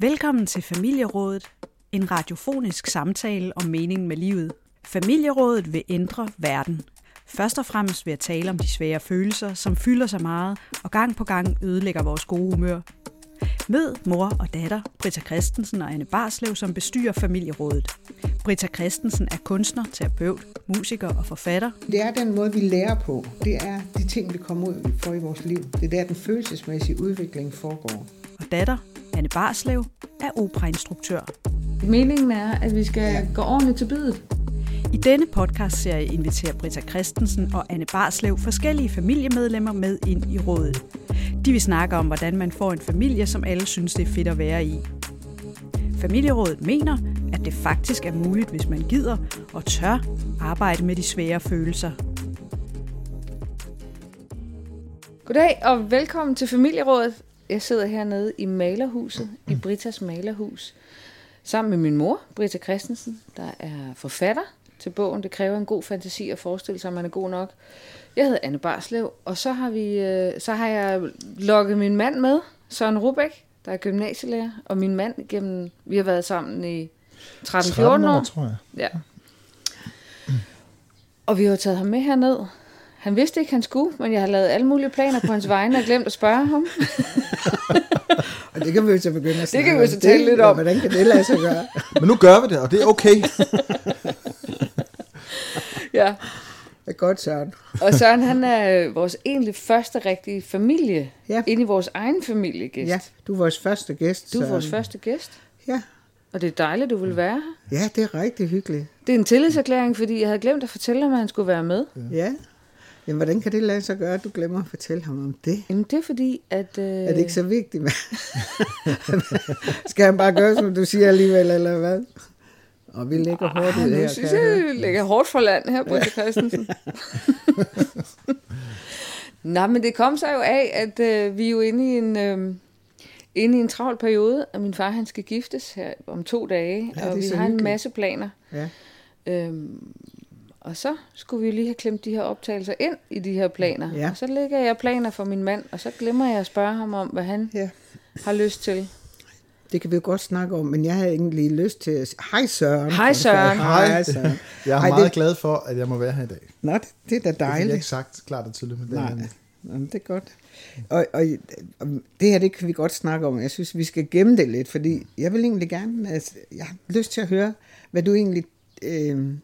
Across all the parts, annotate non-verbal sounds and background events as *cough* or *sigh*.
Velkommen til Familierådet, en radiofonisk samtale om meningen med livet. Familierådet vil ændre verden. Først og fremmest ved at tale om de svære følelser, som fylder så meget og gang på gang ødelægger vores gode humør. Mød mor og datter, Britta Christensen og Anne Barslev, som bestyrer Familierådet. Britta Christensen er kunstner, terapeut, musiker og forfatter. Det er den måde, vi lærer på. Det er de ting, vi kommer ud for i vores liv. Det er der, den følelsesmæssige udvikling foregår. Og datter, Anne Barslev, er operainstruktør. Meningen er, at vi skal gå ordentligt til bydet. I denne podcastserie inviterer Britta Christensen og Anne Barslev forskellige familiemedlemmer med ind i rådet. De vil snakke om, hvordan man får en familie, som alle synes, det er fedt at være i. Familierådet mener, at det faktisk er muligt, hvis man gider og tør arbejde med de svære følelser. Goddag og velkommen til Familierådet. Jeg sidder hernede i malerhuset, i Britas malerhus, sammen med min mor, Britta Christensen, der er forfatter til bogen. Det kræver en god fantasi at forestille sig, at man er god nok. Jeg hedder Anne Barslev, og så har, vi, øh, så har jeg lukket min mand med, Søren Rubæk, der er gymnasielærer, og min mand gennem, vi har været sammen i 13-14 år. år. tror jeg. Ja. Og vi har taget ham med herned. Han vidste ikke, han skulle, men jeg har lavet alle mulige planer på hans vegne og glemt at spørge ham. *laughs* og det kan vi jo så begynde at Det kan vi jo så tale lidt om. Hvordan kan det lade sig gøre? Men nu gør vi det, og det er okay. *laughs* ja. Det er godt, Søren. og Søren, han er vores egentlig første rigtige familie. Ja. Ind i vores egen familiegæst. Ja, du er vores første gæst. Du er vores første gæst. Ja. Og det er dejligt, du vil være her. Ja, det er rigtig hyggeligt. Det er en tillidserklæring, fordi jeg havde glemt at fortælle ham, at han skulle være med. Ja. Jamen, hvordan kan det lade sig gøre, at du glemmer at fortælle ham om det? Jamen, det er fordi, at... Øh... Er det ikke så vigtigt? *laughs* Skal han bare gøre, som du siger alligevel, eller hvad? Og vi ligger hårdt i det her. Jeg synes, jeg ligger hårdt for land her, Britta Christensen. *laughs* Nå, men det kom så jo af, at øh, vi er jo inde i en... Øh, inde i en travl periode, og min far han skal giftes her om to dage, ja, og vi har hyggeligt. en masse planer. Ja. Øhm, og så skulle vi lige have klemt de her optagelser ind i de her planer. Ja. Og så lægger jeg planer for min mand, og så glemmer jeg at spørge ham om, hvad han ja. har lyst til. Det kan vi jo godt snakke om, men jeg har egentlig lyst til at sige, hej Søren. Hej Søren. Hej Søren. Jeg er Hej, meget det... glad for, at jeg må være her i dag. Nå, det, det er da dejligt. Det er ikke sagt klart og tydeligt. Men Nej, Nå, det er godt. Og, og, og det her, det kan vi godt snakke om. Jeg synes, vi skal gemme det lidt, fordi jeg vil egentlig gerne, altså, jeg har lyst til at høre, hvad du egentlig øh,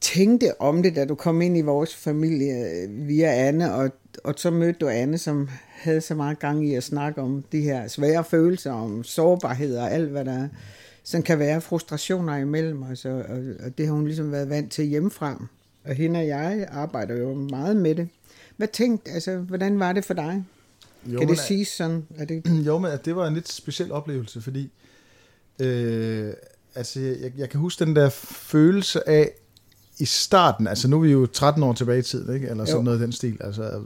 tænkte om det, da du kom ind i vores familie via Anne, og, og så mødte du Anne, som havde så meget gang i at snakke om de her svære følelser, om sårbarhed og alt, hvad der som kan være frustrationer imellem os, og, og, og det har hun ligesom været vant til hjemmefra. Og hende og jeg arbejder jo meget med det. Hvad tænkte, altså, hvordan var det for dig? Jo, kan det sige sådan? Er det... *clears throat* Jo, men det var en lidt speciel oplevelse, fordi øh, altså, jeg, jeg kan huske den der følelse af, i starten, altså nu er vi jo 13 år tilbage i tiden, ikke? eller sådan jo. noget af den stil, altså,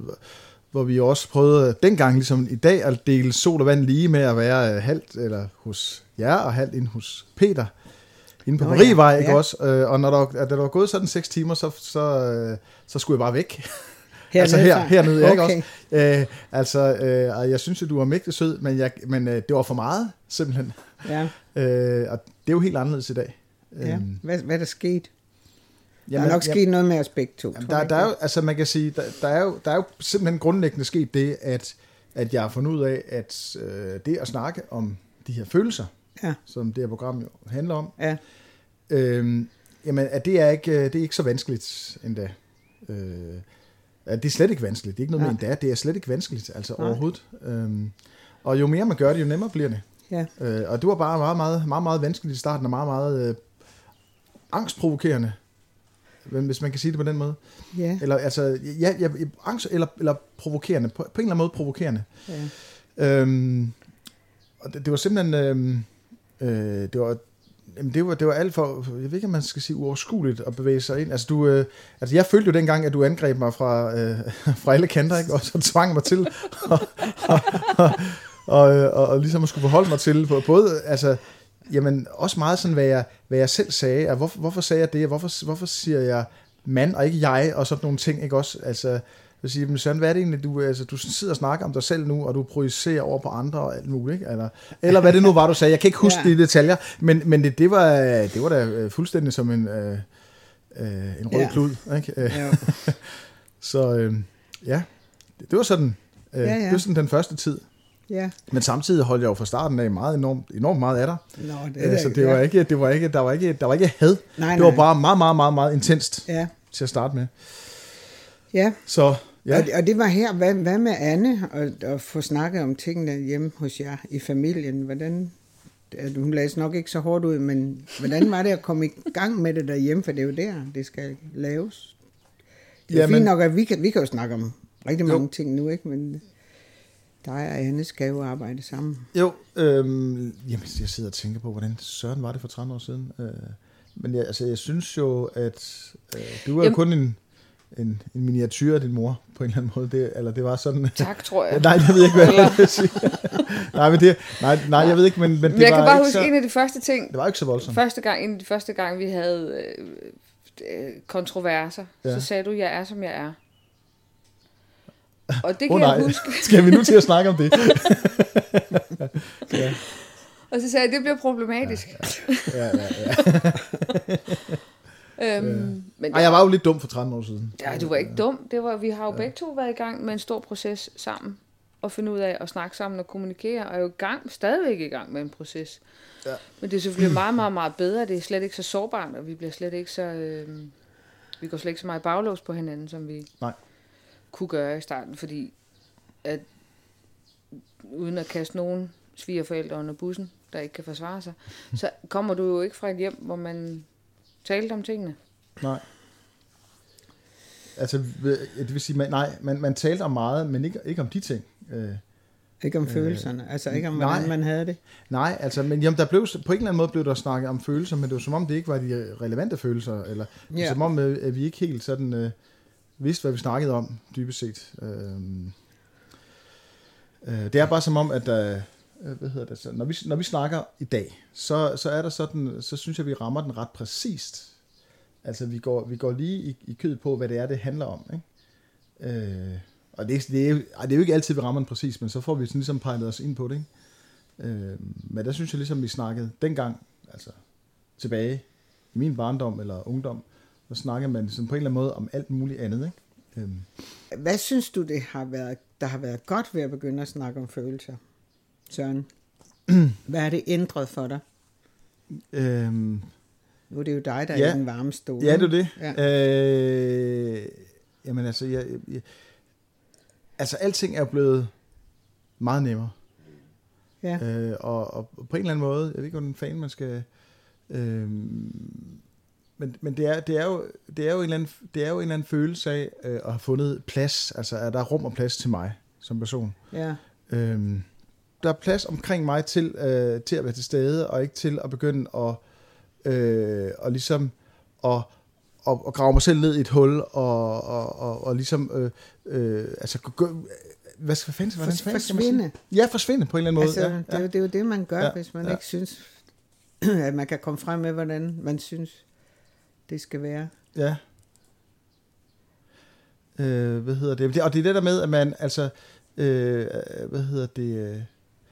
hvor vi også prøvede dengang, ligesom i dag, at dele sol og vand lige med at være halvt eller hos jer og halvt ind hos Peter, inde på Marievej, ja. ikke ja. også? Øh, og når der, da der var gået sådan 6 timer, så, så, øh, så skulle jeg bare væk. Hernede altså her, hernede, okay. ikke også? Øh, altså, øh, jeg synes, at du var mægtig sød, men, jeg, men øh, det var for meget, simpelthen. Ja. Øh, og det er jo helt anderledes i dag. Ja. Øhm. Hvad, hvad er der sket? Jamen, der er nok sket jamen, noget med os begge to. Jamen, der, der er jo, altså man kan sige, der, der, er jo, der er jo simpelthen grundlæggende sket det, at, at jeg har fundet ud af, at øh, det at snakke om de her følelser, ja. som det her program jo handler om, ja. øh, jamen, at det er, ikke, det er ikke så vanskeligt endda. Øh, at det er slet ikke vanskeligt. Det er ikke noget ja. med endda. Det er slet ikke vanskeligt, altså ja. overhovedet. Øh, og jo mere man gør det, jo nemmere bliver det. Ja. Øh, og det var bare meget, meget, meget, meget vanskeligt i starten, og meget, meget øh, angstprovokerende hvis man kan sige det på den måde. Ja. Eller altså, ja, ja, angst eller, eller provokerende, på, på en eller anden måde provokerende. Ja. Øhm, og det, det var simpelthen, øhm, øh, det var, Jamen det var, det var alt for, jeg ved ikke, om man skal sige uoverskueligt at bevæge sig ind. Altså, du, øh, altså jeg følte jo dengang, at du angreb mig fra, øh, *laughs* fra alle kanter, ikke? og så tvang mig til og, *laughs* og, og, og, og, og ligesom at skulle forholde mig til, både, altså, jamen også meget sådan, hvad jeg, hvad jeg selv sagde, og hvorfor, hvorfor sagde jeg det, hvorfor, hvorfor siger jeg mand og ikke jeg, og sådan nogle ting, ikke også? Altså, Jeg siger, men Søren, hvad er det egentlig, du, altså, du sidder og snakker om dig selv nu, og du projicerer over på andre og alt muligt, ikke? Eller, eller hvad det nu var, du sagde. Jeg kan ikke huske *laughs* ja. de detaljer, men, men det, det, var, det var da øh, fuldstændig som en, øh, øh, en rød ja. klud. Ikke? Ja. *laughs* så øh, ja, det, det var sådan, øh, ja, ja. det var sådan den første tid. Ja. Men samtidig holdt jeg jo fra starten af meget enormt, enormt meget af dig. Nå, det er så det var ikke, det var ikke, der var ikke, der var ikke had. Nej, det var bare meget, meget, meget, meget intenst ja. til at starte med. Ja. Så, ja. Og, og det var her, hvad, hvad med Anne, og, og få snakket om tingene hjemme hos jer i familien? Hvordan, hun lagde nok ikke så hårdt ud, men hvordan var det at komme i gang med det derhjemme, for det er jo der, det skal laves. Det er ja, fint nok, at vi kan, vi kan jo snakke om rigtig mange jo. ting nu, ikke? men dig og Anne skal jo arbejde sammen. Jo, øhm, jamen, jeg sidder og tænker på, hvordan søren var det for 30 år siden. Øh, men jeg, altså, jeg synes jo, at øh, du er jo kun en, en, en miniatyr af din mor, på en eller anden måde. Det, eller det var sådan... Tak, tror jeg. *laughs* nej, jeg ved ikke, hvad jeg vil sige. *laughs* nej, men det, nej, nej, jeg ved ikke, men, men det men jeg var kan bare huske så, en af de første ting. Det var ikke så voldsomt. Første gang, en af de første gang, vi havde øh, øh, kontroverser, ja. så sagde du, jeg er, som jeg er. Og det kan oh, nej. jeg huske. *laughs* Skal vi nu til at snakke om det? *laughs* ja. Og så sagde jeg, det bliver problematisk. Ja, ja, ja. ja. *laughs* øhm, men Ej, jeg var jo lidt dum for 13 år siden. Ja, du var ikke dum. Det var, vi har jo ja. begge to været i gang med en stor proces sammen. Og finde ud af at snakke sammen og kommunikere. Og er jo i gang, stadigvæk i gang med en proces. Ja. Men det er selvfølgelig meget, meget, meget bedre. Det er slet ikke så sårbart, og vi bliver slet ikke så... Øh, vi går slet ikke så meget baglås på hinanden, som vi... Nej kunne gøre i starten, fordi at uden at kaste nogen svigerforældre under bussen, der ikke kan forsvare sig, så kommer du jo ikke fra et hjem, hvor man talte om tingene. Nej. Altså, det vil sige, man, nej, man, man talte om meget, men ikke, ikke om de ting. Øh, ikke om øh, følelserne, altså ikke om, nej, hvordan man havde det. Nej, altså, men jamen, der blev, på en eller anden måde blev der snakket om følelser, men det var som om, det ikke var de relevante følelser, eller ja. som om, øh, at vi ikke helt sådan... Øh, vidste, hvad vi snakkede om, dybest set. Øh, øh, det er bare som om, at øh, øh, hvad hedder det, så, når, vi, når vi snakker i dag, så, så er der sådan, så synes jeg, vi rammer den ret præcist. Altså, vi går, vi går lige i, i kød på, hvad det er, det handler om. Ikke? Øh, og det, det, er, det er jo ikke altid, vi rammer den præcis, men så får vi sådan ligesom pejlet os ind på det. Ikke? Øh, men der synes jeg ligesom, vi snakkede dengang, altså tilbage i min barndom eller ungdom, så snakker man sådan på en eller anden måde om alt muligt andet. Ikke? Øhm. Hvad synes du, det har været, der har været godt ved at begynde at snakke om følelser, Søren? *clears throat* Hvad er det ændret for dig? Øhm. Nu er det jo dig, der ja. er i den varme stol. Ja, det er det. Ja. Øh, jamen altså, jeg, jeg, altså alting er blevet meget nemmere. Ja. Øh, og, og på en eller anden måde, jeg ved ikke, hvordan fanden man skal... Øh, men, men det, er, det, er jo, det, er jo en eller anden, det er jo en eller anden følelse af øh, at have fundet plads, altså at der er rum og plads til mig som person. Ja. Øhm, der er plads omkring mig til, øh, til at være til stede, og ikke til at begynde at, øh, og ligesom at, at, at grave mig selv ned i et hul, og, og, og, og ligesom, øh, øh, altså, gå, hvad skal, hvad fanden, hvordan forsvinde. Ja, forsvinde på en eller anden måde. Altså, ja, det, ja. det er jo det, man gør, ja, hvis man ja. ikke synes, *clears throat* at man kan komme frem med, hvordan man synes, det skal være. Ja. Øh, hvad hedder det? Og det er det der med, at man, altså, øh, hvad hedder det, øh,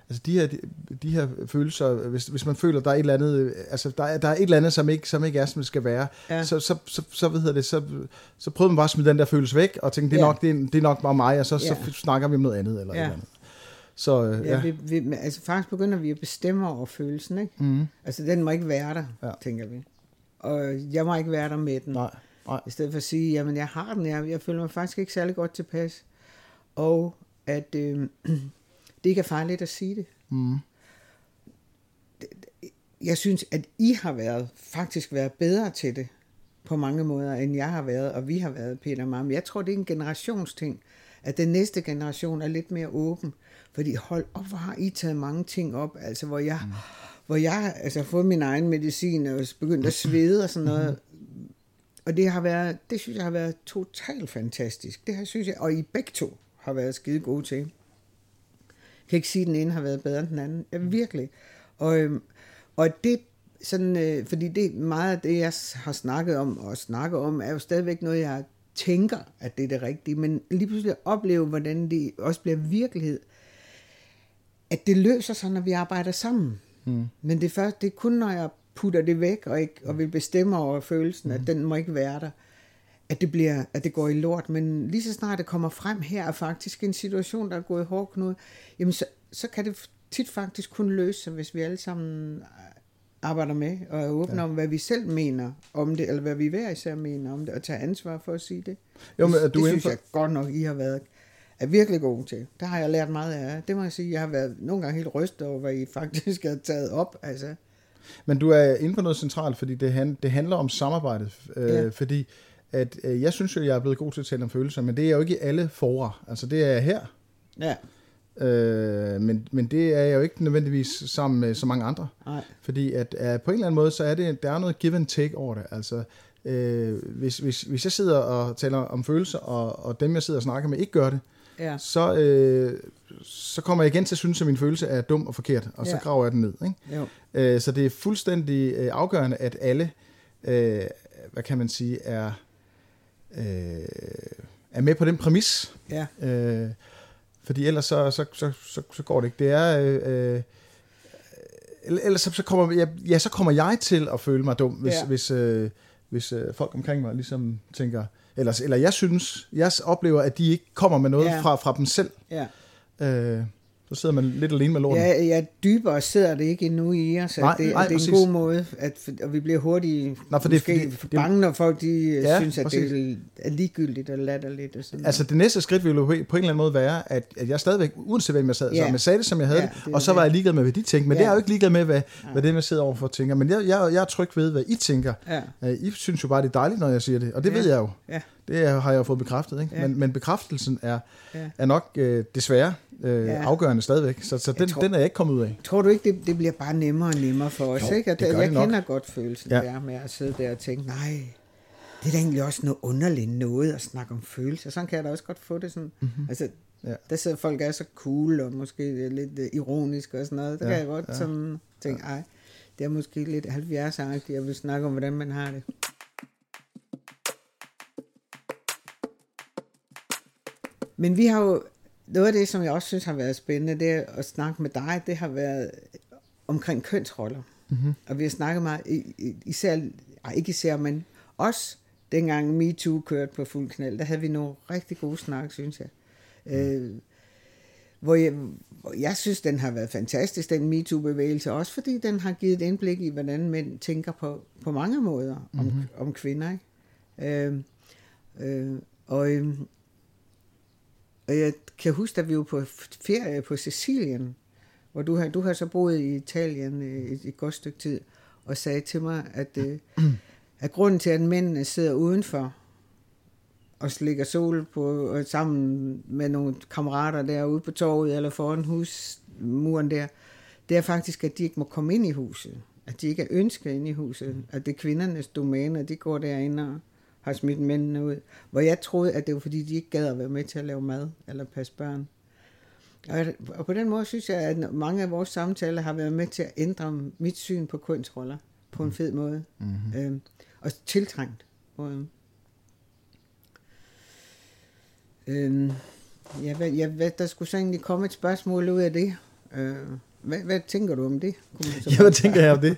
altså de her, de, de her følelser, hvis, hvis man føler, der er et eller andet, altså der er, der er et eller andet, som ikke, som ikke er, som det skal være, ja. så, så, så, så, hvad hedder det, så, så prøver man bare at smide den der følelse væk, og tænke, det er, ja. nok, det er, det er nok bare mig, og så, ja. så snakker vi om noget andet, eller ja. et eller andet. Så, øh, ja, ja. Vi, vi, altså faktisk begynder vi at bestemme over følelsen, ikke? Mm. Altså den må ikke være der, ja. tænker vi og jeg må ikke være der med den. Nej, nej. I stedet for at sige, jamen jeg har den, jeg, jeg føler mig faktisk ikke særlig godt tilpas. Og at øh, *clears throat* det ikke er farligt at sige det. Mm. Jeg synes, at I har været, faktisk været bedre til det på mange måder, end jeg har været, og vi har været, Peter Mam. Jeg tror, det er en generationsting, at den næste generation er lidt mere åben. Fordi hold op, hvor har I taget mange ting op, altså hvor jeg... Mm hvor jeg altså, har fået min egen medicin og begyndt at svede og sådan noget. Og det har været, det synes jeg har været totalt fantastisk. Det har, synes jeg, og I begge to har været skide gode til. Jeg kan ikke sige, at den ene har været bedre end den anden. Ja, virkelig. Og, øhm, og det, sådan, øh, fordi det meget af det, jeg har snakket om og snakket om, er jo stadigvæk noget, jeg tænker, at det er det rigtige, men lige pludselig opleve, hvordan det også bliver virkelighed, at det løser sig, når vi arbejder sammen. Mm. Men det, først, det er kun, når jeg putter det væk, og, ikke, og vil bestemme over følelsen, mm. at den må ikke være der, at det, bliver, at det går i lort. Men lige så snart det kommer frem her, er faktisk en situation, der er gået hårdt knude, jamen så, så kan det tit faktisk kun løse sig, hvis vi alle sammen arbejder med, og er åbne ja. om, hvad vi selv mener om det, eller hvad vi hver især mener om det, og tager ansvar for at sige det. Jo, men, det, du det synes jeg godt nok, I har været er virkelig gode til. Det har jeg lært meget af. Det må jeg sige, jeg har været nogle gange helt rystet over, hvad I faktisk har taget op. Altså. Men du er inde på noget centralt, fordi det, han, det handler om samarbejdet. Øh, ja. Fordi at, øh, jeg synes jo, jeg er blevet god til at tale om følelser, men det er jo ikke i alle fora. Altså det er her. Ja. Øh, men, men det er jeg jo ikke nødvendigvis sammen med så mange andre. Nej. Fordi at uh, på en eller anden måde, så er det, der er noget give and take over det. Altså, øh, hvis, hvis, hvis jeg sidder og taler om følelser, og, og dem jeg sidder og snakker med ikke gør det, ja. så, øh, så kommer jeg igen til at synes, at min følelse er dum og forkert, og så ja. graver jeg den ned. Ikke? Jo. Øh, så det er fuldstændig øh, afgørende, at alle, øh, hvad kan man sige, er, øh, er med på den præmis. Ja. Øh, fordi ellers så, så, så, så, så går det ikke. Det er... Øh, øh, ellers så, så, kommer, ja, ja, så kommer jeg til at føle mig dum, hvis, ja. hvis, øh, hvis øh, folk omkring mig ligesom tænker, eller, eller jeg synes, jeg oplever, at de ikke kommer med noget ja. fra, fra dem selv. Ja. Øh, så sidder man lidt alene med lorten. Ja, ja dybere sidder det ikke endnu i os. Nej, det, nej, det er præcis. en god måde, at, og vi bliver hurtigt Nej, for måske det, det, bange, når folk de ja, synes, at præcis. det er ligegyldigt og latterligt. Og sådan altså det næste skridt ville jo på en eller anden måde være, at, at jeg stadigvæk, uanset hvem jeg sad ja. så jeg sagde det, som jeg havde ja, det, og så var jeg ligeglad med, hvad de tænkte. Men ja. det er jo ikke ligeglad med, hvad, ja. hvad det, man sidder overfor tænker. Men jeg, jeg, jeg er tryg ved, hvad I tænker. Ja. I synes jo bare, det er dejligt, når jeg siger det. Og det ja. ved jeg jo. Ja. Det har jeg jo fået bekræftet. Ikke? Ja. Men, men bekræftelsen er, ja. er nok øh, desværre øh, ja. afgørende stadigvæk. Så, så den, tror, den er jeg ikke kommet ud af. Tror du ikke, det, det bliver bare nemmere og nemmere for os? Jo, ikke? At, jeg kender nok. godt følelsen ja. der med at sidde der og tænke, nej, det er da egentlig også noget underligt noget at snakke om følelser. Sådan kan jeg da også godt få det sådan. Mm-hmm. Altså, ja. der sidder folk er så cool og måske lidt uh, ironisk og sådan noget. Der ja, kan jeg godt ja. sådan tænke, ej, det er måske lidt 70-agtigt, jeg vil snakke om, hvordan man har det. Men vi har jo, noget af det, som jeg også synes har været spændende, det er at snakke med dig, det har været omkring kønsroller. Mm-hmm. Og vi har snakket meget, især, ej, ikke især, men også dengang MeToo kørte på fuld knald, der havde vi nogle rigtig gode snak, synes jeg. Mm. Øh, hvor jeg, hvor jeg synes, den har været fantastisk, den MeToo-bevægelse, også fordi den har givet et indblik i, hvordan mænd tænker på, på mange måder om, mm-hmm. om kvinder. Ikke? Øh, øh, og, øh, og jeg kan huske, at vi var på ferie på Sicilien, hvor du har, du har så boet i Italien øh, et, et godt stykke tid, og sagde til mig, at, øh, at grunden til, at mændene sidder udenfor og slikker sol på, og sammen med nogle kammerater derude på torvet eller foran husmuren der, det er faktisk, at de ikke må komme ind i huset. At de ikke er ønsket ind i huset. At det er kvindernes domæne, at de går derinde og har smidt mændene ud. Hvor jeg troede, at det var fordi, de ikke gad at være med til at lave mad eller passe børn. Og, og på den måde synes jeg, at mange af vores samtaler har været med til at ændre mit syn på kønsroller på en mm. fed måde. Mm-hmm. Øhm, og tiltrængt. Og, øhm, ja, hvad, ja, hvad, der skulle så egentlig komme et spørgsmål ud af det. Øh, hvad, hvad tænker du om det? *laughs* ja, hvad tænker jeg om det?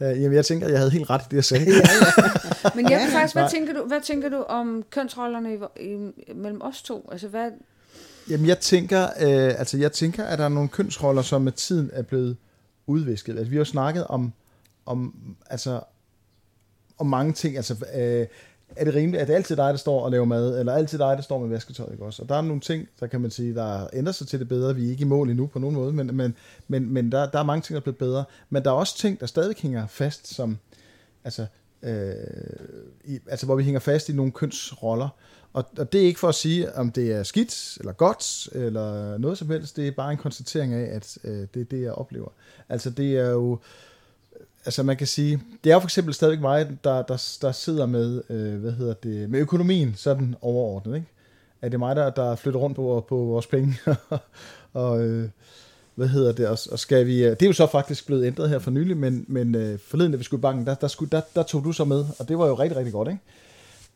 Uh, jamen, jeg tænker, jeg havde helt ret i det, jeg sagde. *laughs* ja, ja. *laughs* Men jeg faktisk, hvad tænker, du, hvad tænker du om kønsrollerne i, i, mellem os to? Altså, hvad... Jamen, jeg tænker, øh, altså, jeg tænker, at der er nogle kønsroller, som med tiden er blevet udvisket. Altså, vi har snakket om, om, altså, om mange ting. Altså, øh, er det rimeligt, at det altid dig, der står og laver mad, eller altid dig, der står med vasketøj, ikke også? Og der er nogle ting, der kan man sige, der ændrer sig til det bedre. Vi er ikke i mål endnu på nogen måde, men, men, men, men der, der er mange ting, der er blevet bedre. Men der er også ting, der stadig hænger fast, som, altså, øh, i, altså hvor vi hænger fast i nogle kønsroller. Og, og det er ikke for at sige, om det er skidt eller godt, eller noget som helst. Det er bare en konstatering af, at øh, det er det, jeg oplever. Altså det er jo altså man kan sige, det er jo for eksempel stadigvæk mig, der, der, der sidder med, øh, hvad hedder det, med økonomien sådan overordnet, ikke? Er det mig, der, der flytter rundt på, på vores penge? *laughs* og øh, hvad hedder det, og, og skal vi, øh, det er jo så faktisk blevet ændret her for nylig, men, men øh, forleden, da vi skulle i banken, der, der, skulle, der, der tog du så med, og det var jo rigtig, rigtig godt, ikke?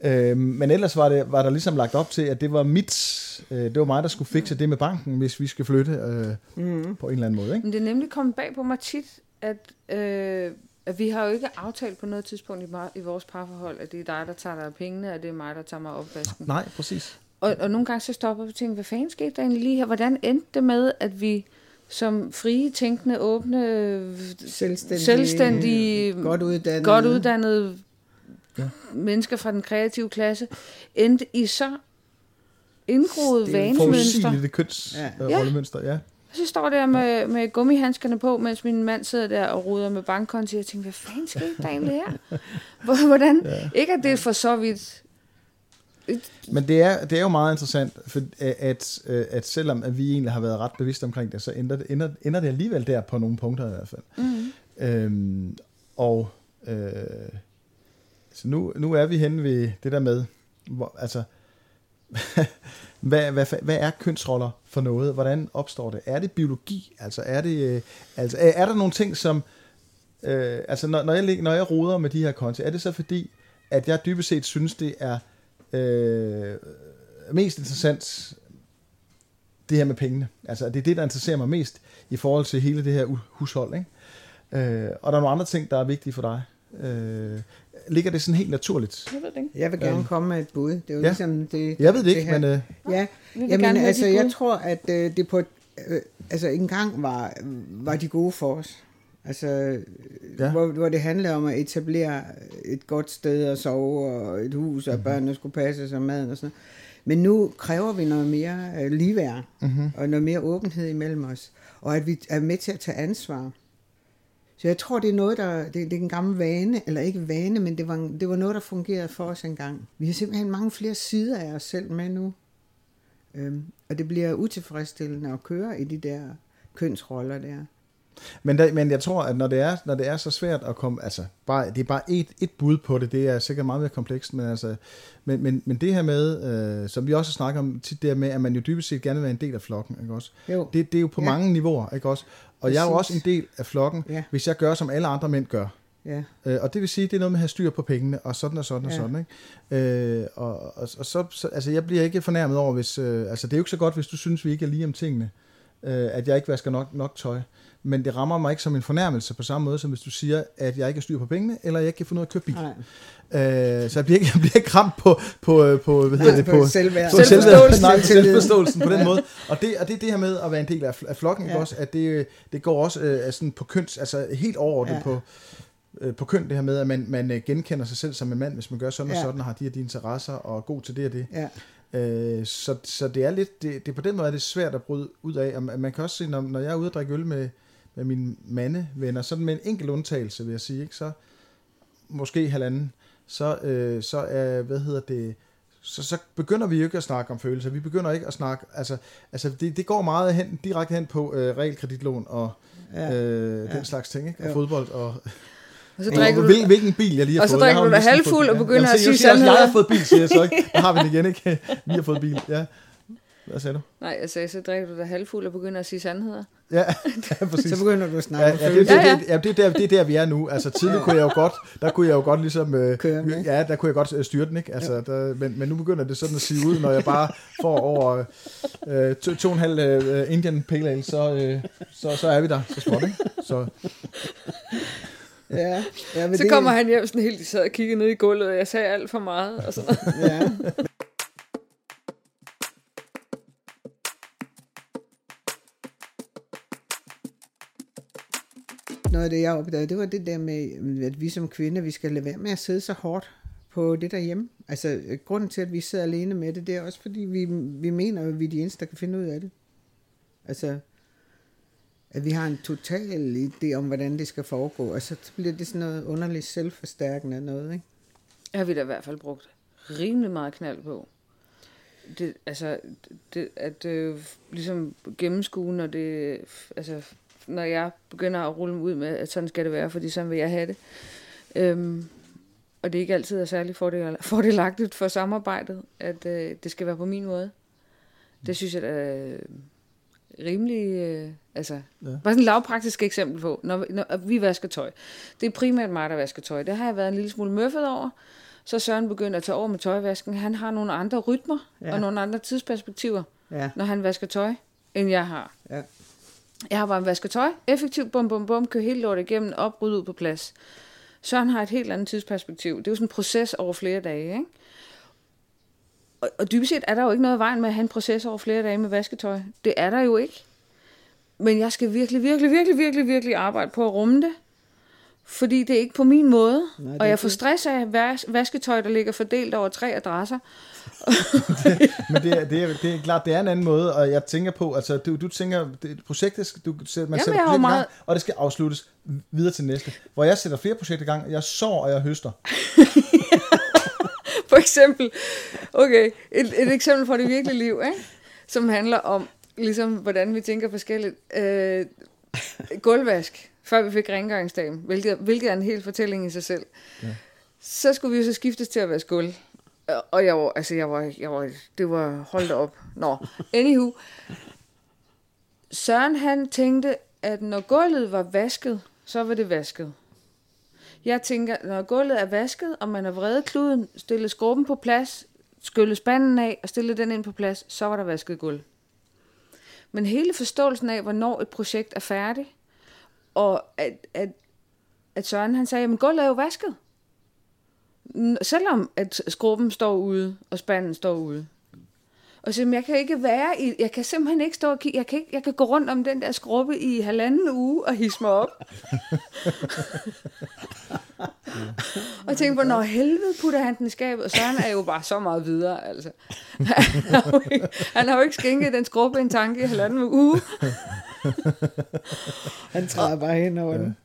Øh, men ellers var, det, var der ligesom lagt op til, at det var mit, øh, det var mig, der skulle fikse det med banken, hvis vi skal flytte øh, mm. på en eller anden måde. Ikke? Men det er nemlig kommet bag på mig tit, at, øh, at vi har jo ikke aftalt på noget tidspunkt i, i vores parforhold, at det er dig, der tager dig af pengene, og det er mig, der tager mig opvasken. Nej, præcis. Og, og nogle gange så stopper vi og tænker, hvad fanden skete der egentlig lige her? Hvordan endte det med, at vi som frie, tænkende, åbne, selvstændige, selvstændige godt uddannede, godt uddannede ja. mennesker fra den kreative klasse, endte i så indgroet vanemønster. Det er køns ja. rollemønster, ja. Så står der med, med gummihandskerne på, mens min mand sidder der og ruder med bankkonti, og jeg tænker, hvad fanden skete der egentlig her? Hvordan? Ja. Ikke at det er for så vidt men det er, det er jo meget interessant, for at, at, at selvom at vi egentlig har været ret bevidste omkring det, så ender det, ender, ender det alligevel der på nogle punkter i hvert fald. Mm. Øhm, og øh, så nu, nu er vi hen ved det der med, hvor, altså, *laughs* hvad, hvad, hvad er kønsroller for noget? Hvordan opstår det? Er det biologi? Altså er, det, øh, altså, er, er der nogle ting, som... Øh, altså når, når, jeg, når jeg roder med de her konti, er det så fordi, at jeg dybest set synes, det er øh, mest interessant, det her med pengene. Altså, det er det, der interesserer mig mest i forhold til hele det her hushold. Ikke? Øh, og der er nogle andre ting, der er vigtige for dig. Øh, ligger det sådan helt naturligt? Jeg ved det ikke. Jeg vil gerne øh, komme med et bud. Det er jo ja. ligesom det, jeg ved det, det ikke, her. men... Øh, ja, jamen, altså, jeg tror, at øh, det på... Øh, altså, engang var, var de gode for os. Altså, ja. hvor, hvor det handler om at etablere et godt sted at sove, og et hus, og mm-hmm. børnene skulle passe sig maden og sådan Men nu kræver vi noget mere uh, ligeværd, mm-hmm. og noget mere åbenhed imellem os, og at vi er med til at tage ansvar. Så jeg tror, det er noget, der, det, det er en gammel vane, eller ikke vane, men det var, det var noget, der fungerede for os engang. Vi har simpelthen mange flere sider af os selv med nu. Øhm, og det bliver utilfredsstillende at køre i de der kønsroller der. Men, der, men jeg tror, at når det, er, når det er så svært at komme, altså bare, det er bare et, et bud på det, det er sikkert meget mere komplekst, men, altså, men, men, men det her med, øh, som vi også snakker om tit, det med, at man jo dybest set gerne vil være en del af flokken, ikke også? Jo. Det, det er jo på ja. mange niveauer, ikke også? Og Præcis. jeg er jo også en del af flokken, ja. hvis jeg gør, som alle andre mænd gør. Ja. Øh, og det vil sige, det er noget med at have styr på pengene, og sådan og sådan ja. og sådan. Ikke? Øh, og, og, og så, så, altså jeg bliver ikke fornærmet over, hvis, øh, altså det er jo ikke så godt, hvis du synes, vi ikke er lige om tingene, øh, at jeg ikke vasker nok, nok tøj men det rammer mig ikke som en fornærmelse på samme måde, som hvis du siger, at jeg ikke har styr på pengene, eller jeg ikke kan få noget at købe bil. Øh, så jeg bliver ikke, jeg bliver ikke ramt på, på, på, hvad hedder det, på, selvværd. på selvforståelsen, nej, selvforståelsen på den måde. Og det, og det er det her med at være en del af, af flokken, ja. også? At det, det går også øh, sådan på køns, altså helt overordnet ja. på, øh, på køn, det her med, at man, man øh, genkender sig selv som en mand, hvis man gør sådan ja. og sådan, og har de her de interesser, og er god til det og det. Ja. Øh, så, så det er lidt, det, det, på den måde er det svært at bryde ud af, og man kan også se, når, når jeg er ude og drikke øl med, med mine mandevenner, sådan med en enkelt undtagelse, vil jeg sige, ikke? så måske halvanden, så, øh, så er, hvad hedder det, så, så begynder vi jo ikke at snakke om følelser. Vi begynder ikke at snakke, altså, altså det, det går meget hen, direkte hen på øh, realkreditlån og ja. øh, den ja. slags ting, ikke? og fodbold og... Og så *laughs* drikker du, hvilken bil jeg lige har og fået. Og så drikker du dig halvfuld og begynder Jamen, at sige sandheder. Jeg har fået bil, siger jeg så ikke. *laughs* Der har vi det igen, ikke? Vi har fået bil, ja. Hvad sagde du? Nej, jeg sagde, så drikker du dig halvfuld og begynder at sige sandheder. Ja, ja *laughs* præcis. Så begynder du at snakke ja, ja, det, det, ja, ja. Det, ja, det, er der, det er der, vi er nu. Altså tidligere kunne jeg jo godt, der kunne jeg jo godt ligesom, øh, ja, der kunne jeg godt øh, styre den, ikke? Altså, der, men, men nu begynder det sådan at sige ud, når jeg bare får over øh, to, to og en halv øh, Indian Pale Ale, så, øh, så, så er vi der så småt, ikke? Så. Ja, ja, så det... kommer han hjem sådan helt, sad og kiggede ned i gulvet, og jeg sagde alt for meget. Og sådan. ja. Noget af det, jeg opdagede, det var det der med, at vi som kvinder, vi skal lade være med at sidde så hårdt på det derhjemme. Altså, grunden til, at vi sidder alene med det, det er også, fordi vi, vi mener, at vi er de eneste, der kan finde ud af det. Altså, at vi har en total idé om, hvordan det skal foregå, og så bliver det sådan noget underligt selvforstærkende noget, ikke? Jeg har vi da i hvert fald brugt rimelig meget knald på. Det, altså, det, at øh, ligesom gennemskue, når det, altså, når jeg begynder at rulle ud med, at sådan skal det være, fordi sådan vil jeg have det. Øhm, og det er ikke altid er særlig fordel, *laughs* fordelagtigt for samarbejdet, at øh, det skal være på min måde. Det synes jeg er øh, rimelig, øh, altså, ja. bare sådan et lavpraktisk eksempel på, når, når vi vasker tøj. Det er primært mig, der vasker tøj. Det har jeg været en lille smule møffet over, så Søren begyndt at tage over med tøjvasken. Han har nogle andre rytmer ja. og nogle andre tidsperspektiver, ja. når han vasker tøj, end jeg har. Ja. Jeg har bare vasket tøj, effektivt, bum, bum, bum, kører hele lortet igennem, op, rydde ud på plads. Søren har et helt andet tidsperspektiv. Det er jo sådan en proces over flere dage, ikke? Og, og dybest set er der jo ikke noget i vejen med at have en proces over flere dage med vasketøj. Det er der jo ikke. Men jeg skal virkelig, virkelig, virkelig, virkelig, virkelig arbejde på at rumme det. Fordi det er ikke på min måde. Nej, og jeg får stress af vas- vasketøj, der ligger fordelt over tre adresser. det, *laughs* men det er, det, er, det er klart, det er en anden måde, og jeg tænker på, altså du, du tænker, det, projektet, du, man Jamen, sætter projektet meget... gang, og det skal afsluttes videre til næste. Hvor jeg sætter flere projekter i gang, jeg sår, og jeg høster. *laughs* For eksempel, okay, et, et eksempel fra det virkelige liv, ikke? som handler om, ligesom, hvordan vi tænker forskelligt. Øh, gulvvask før vi fik rengøringsdagen, hvilket, hvilket er en hel fortælling i sig selv. Ja. Så skulle vi jo så skiftes til at være skuld. Og jeg var, altså jeg var, jeg var, det var holdt op. Nå, anywho. Søren han tænkte, at når gulvet var vasket, så var det vasket. Jeg tænker, når gulvet er vasket, og man har vredet kluden, stillet skrubben på plads, skyllet spanden af og stillet den ind på plads, så var der vasket gulv. Men hele forståelsen af, hvornår et projekt er færdigt, og at, at, at Søren han sagde, at gulvet er jo vasket. Selvom at skruppen står ude, og spanden står ude. Og så jeg kan ikke være i, jeg kan simpelthen ikke stå og kigge, jeg kan, ikke, jeg kan gå rundt om den der skruppe i halvanden uge og hisse mig op. og tænke på, når helvede putter han den i skabet, og Søren er jo bare så meget videre, altså. Han har jo ikke, han har jo ikke skænket den skruppe en tanke i halvanden uge. *laughs* Han træder og, bare hen over den.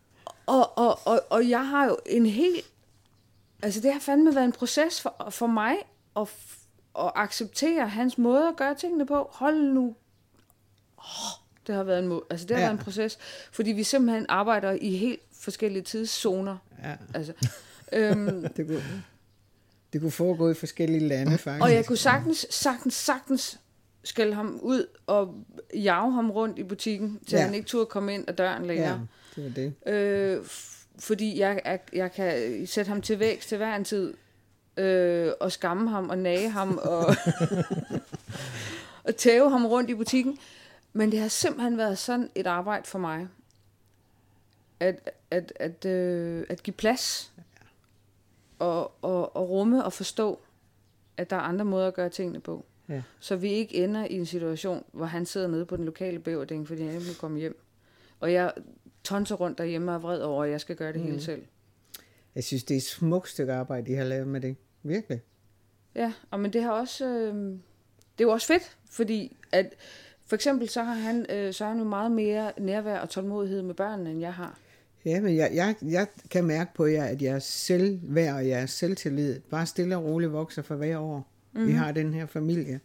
Og, og, og, og jeg har jo en helt... Altså, det har fandme været en proces for, for mig at, at acceptere hans måde at gøre tingene på. Hold nu... Oh, det har været en, altså, det har ja. været en proces, fordi vi simpelthen arbejder i helt forskellige tidszoner. Ja. Altså, *laughs* øhm, det, kunne, det kunne foregå i forskellige lande, faktisk. Og jeg kunne sagtens, sagtens, sagtens skælde ham ud og jage ham rundt i butikken, til ja. han ikke turde komme ind ad døren længere. Ja, det var det. Øh, fordi jeg, jeg, jeg kan sætte ham til vækst til hver en tid, øh, og skamme ham og nage ham, og, *laughs* og tæve ham rundt i butikken. Men det har simpelthen været sådan et arbejde for mig, at, at, at, øh, at give plads, og, og, og rumme og forstå, at der er andre måder at gøre tingene på. Ja. Så vi ikke ender i en situation, hvor han sidder nede på den lokale bæverding, fordi han ikke komme hjem. Og jeg tonser rundt derhjemme og er vred over, at jeg skal gøre det mm. hele selv. Jeg synes, det er et smukt stykke arbejde, de har lavet med det. Virkelig. Ja, og men det har også... Øh, det er jo også fedt, fordi at for eksempel så har han, øh, så har han jo meget mere nærvær og tålmodighed med børnene, end jeg har. Ja, men jeg, jeg, jeg kan mærke på jer, at jeres selvværd og jeres selvtillid bare stille og roligt vokser for hver år mm-hmm. vi mhm. har den her familie.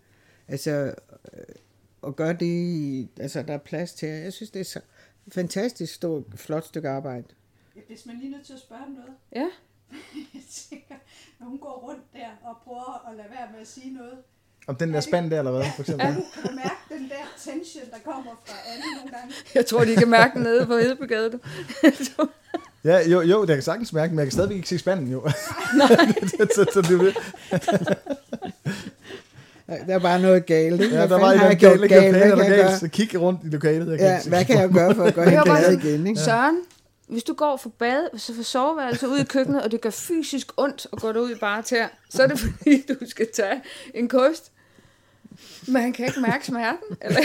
Altså, øh, og gøre det, altså der er plads til, jeg synes det er så fantastisk stort, flot stykke arbejde. Hvis man lige nødt til at spørge om noget. Ja. *laughs* jeg tænker, når hun går rundt der og prøver at lade være med at sige noget. Om den der spand der, eller hvad, for eksempel? Ja. Kan du mærke den der tension, der kommer fra Anne nogle gange? Jeg tror, de kan mærke den nede på Hedebegade. *laughs* ja, jo, jo, det kan sagtens mærke men jeg kan stadigvæk ikke se spanden, jo. Nej. så, *laughs* så, det *laughs* der er bare noget galt, ikke? Ja, der var noget galt, galt, galt, galt, galt, så kig rundt i lokalet. Jeg ja, hvad kan jeg gøre for at gøre *laughs* hende glad igen, ikke? Søren, hvis du går for bad, så for soveværelse ud i køkkenet, og det gør fysisk ondt at gå derud i bare tær, så er det fordi, du skal tage en kost. Men han kan ikke mærke smerten. Eller,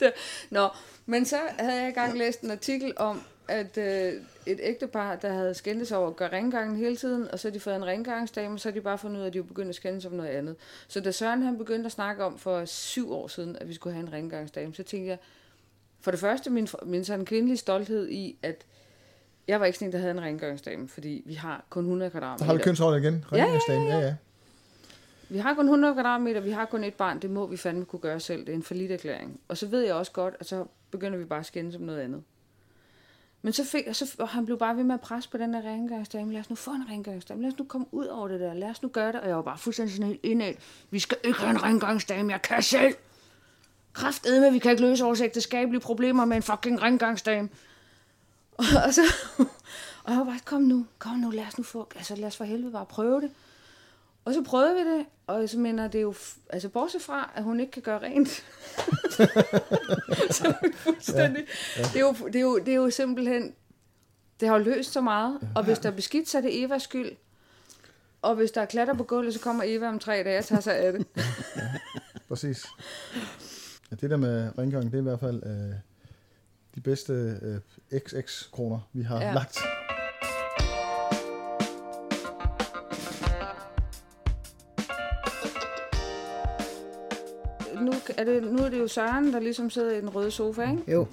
*laughs* Nå, men så havde jeg engang læst en artikel om, at øh, et ægtepar, der havde skændtes over at gøre rengøringen hele tiden, og så har de fået en rengøringsdame, så har de bare fundet ud af, at de var begyndt at skændes om noget andet. Så da Søren han begyndte at snakke om for syv år siden, at vi skulle have en rengøringsdame, så tænkte jeg, for det første min, min sådan kvindelige stolthed i, at jeg var ikke sådan en, der havde en rengøringsdame, fordi vi har kun 100 kvadratmeter. Har du kønsrollen igen? Rengøringsdame, ja ja, ja, ja. Vi har kun 100 kvadratmeter, vi har kun et barn, det må vi fandme kunne gøre selv. Det er en forlidt erklæring. Og så ved jeg også godt, at så begynder vi bare at skændes om noget andet. Men så fik, så, og han blev bare ved med at presse på den der rengøringsdame. Lad os nu få en rengøringsdame. Lad os nu komme ud over det der. Lad os nu gøre det. Og jeg var bare fuldstændig sådan helt indad. Vi skal ikke have en rengøringsdame. Jeg kan selv. Kraftedme, med, vi kan ikke løse vores ægteskabelige problemer med en fucking rengøringsdame. Og, og, så, *laughs* Og jeg var bare, kom nu, kom nu, lad os nu få, altså lad os for helvede bare prøve det. Og så prøvede vi det, og så mener det jo, altså bortset fra, at hun ikke kan gøre rent. *laughs* så fuldstændig. Ja, ja. Det, er jo, det, er jo, det er jo simpelthen, det har jo løst så meget, og hvis der er beskidt, så er det Evas skyld. Og hvis der er klatter på gulvet, så kommer Eva om tre dage og tager sig af det. ja, præcis. Ja, det der med rengøring, det er i hvert fald øh, de bedste øh, XX-kroner, vi har ja. lagt. Er, det, nu er det jo Søren, der ligesom sidder i den røde sofa, ikke? Jo.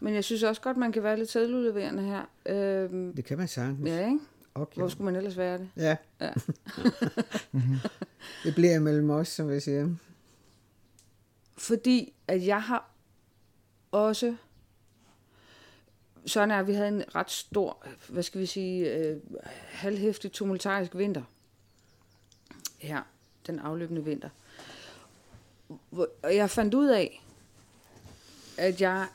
Men jeg synes også godt, man kan være lidt sædudleverende her. Øhm, det kan man sagtens. Ja, ikke? Okay. Hvor skulle man ellers være det? Ja. ja. *laughs* det bliver mellem os, som jeg siger. Fordi at jeg har også... Sådan er, vi havde en ret stor, hvad skal vi sige, øh, halvhæftig tumultarisk vinter. Her, den afløbende vinter. Og jeg fandt ud af, at jeg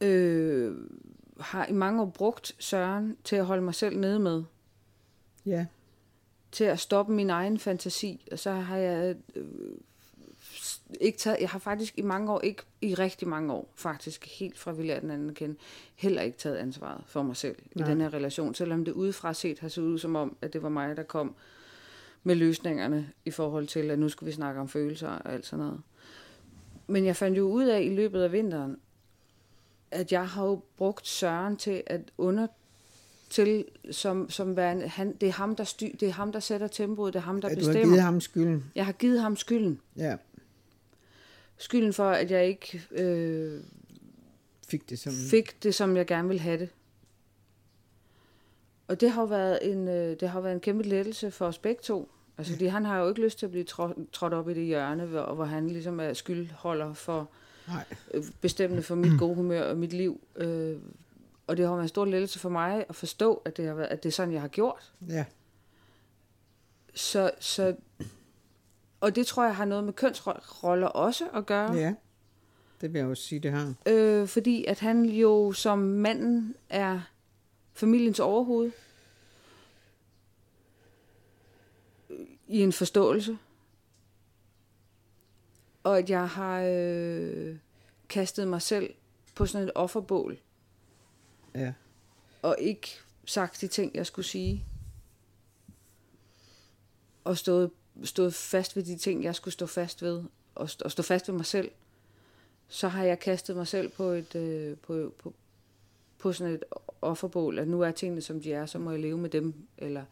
øh, har i mange år brugt Søren til at holde mig selv nede med. Ja. Til at stoppe min egen fantasi. Og så har jeg øh, ikke taget, jeg har faktisk i mange år, ikke i rigtig mange år, faktisk helt fra vi lærte den anden kende, heller ikke taget ansvaret for mig selv Nej. i den her relation, selvom det udefra set har set ud som om, at det var mig, der kom med løsningerne i forhold til, at nu skal vi snakke om følelser og alt sådan noget. Men jeg fandt jo ud af i løbet af vinteren, at jeg har jo brugt Søren til at under til som, som værende, han, det, er ham, der styr, det er ham, der sætter tempoet, det er ham, der ja, bestemmer. Du har givet ham skylden. Jeg har givet ham skylden. Ja. Skylden for, at jeg ikke øh, fik, det som... fik det, som jeg gerne ville have det. Og det har jo været en, øh, det har været en kæmpe lettelse for os begge to. Altså, fordi han har jo ikke lyst til at blive trådt op i det hjørne, hvor, hvor han ligesom er skyldholder for Nej. Øh, bestemmende for mit gode humør og mit liv. Øh, og det har været en stor lettelse for mig at forstå, at det, har været, at det er sådan, jeg har gjort. Ja. Så, så, og det tror jeg har noget med kønsroller også at gøre. Ja, det vil jeg også sige, det har. Øh, fordi at han jo som manden er familiens overhoved. I en forståelse og at jeg har øh, kastet mig selv på sådan et offerbål. Ja. Og ikke sagt de ting, jeg skulle sige. Og stået, stået fast ved de ting, jeg skulle stå fast ved. Og, og stå fast ved mig selv. Så har jeg kastet mig selv på et øh, på, på, på sådan et offerbål, at nu er tingene som de er, så må jeg leve med dem. Eller,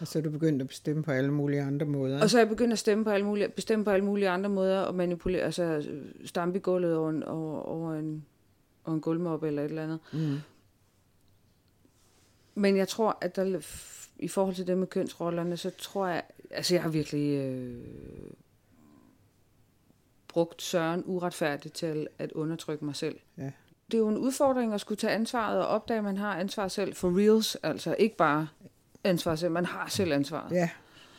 og så er du begyndt at bestemme på alle mulige andre måder. Og så er jeg begyndt at stemme på alle mulige, bestemme på alle mulige andre måder, og manipulere, altså stampe i gulvet over en, over, over en, over en gulvmop eller et eller andet. Mm. Men jeg tror, at der, i forhold til det med kønsrollerne, så tror jeg, altså jeg har virkelig øh, brugt Søren uretfærdigt til at undertrykke mig selv. Ja. Det er jo en udfordring at skulle tage ansvaret og opdage, at man har ansvar selv for reals, altså ikke bare ansvar selv. Man har selv ansvaret. Ja,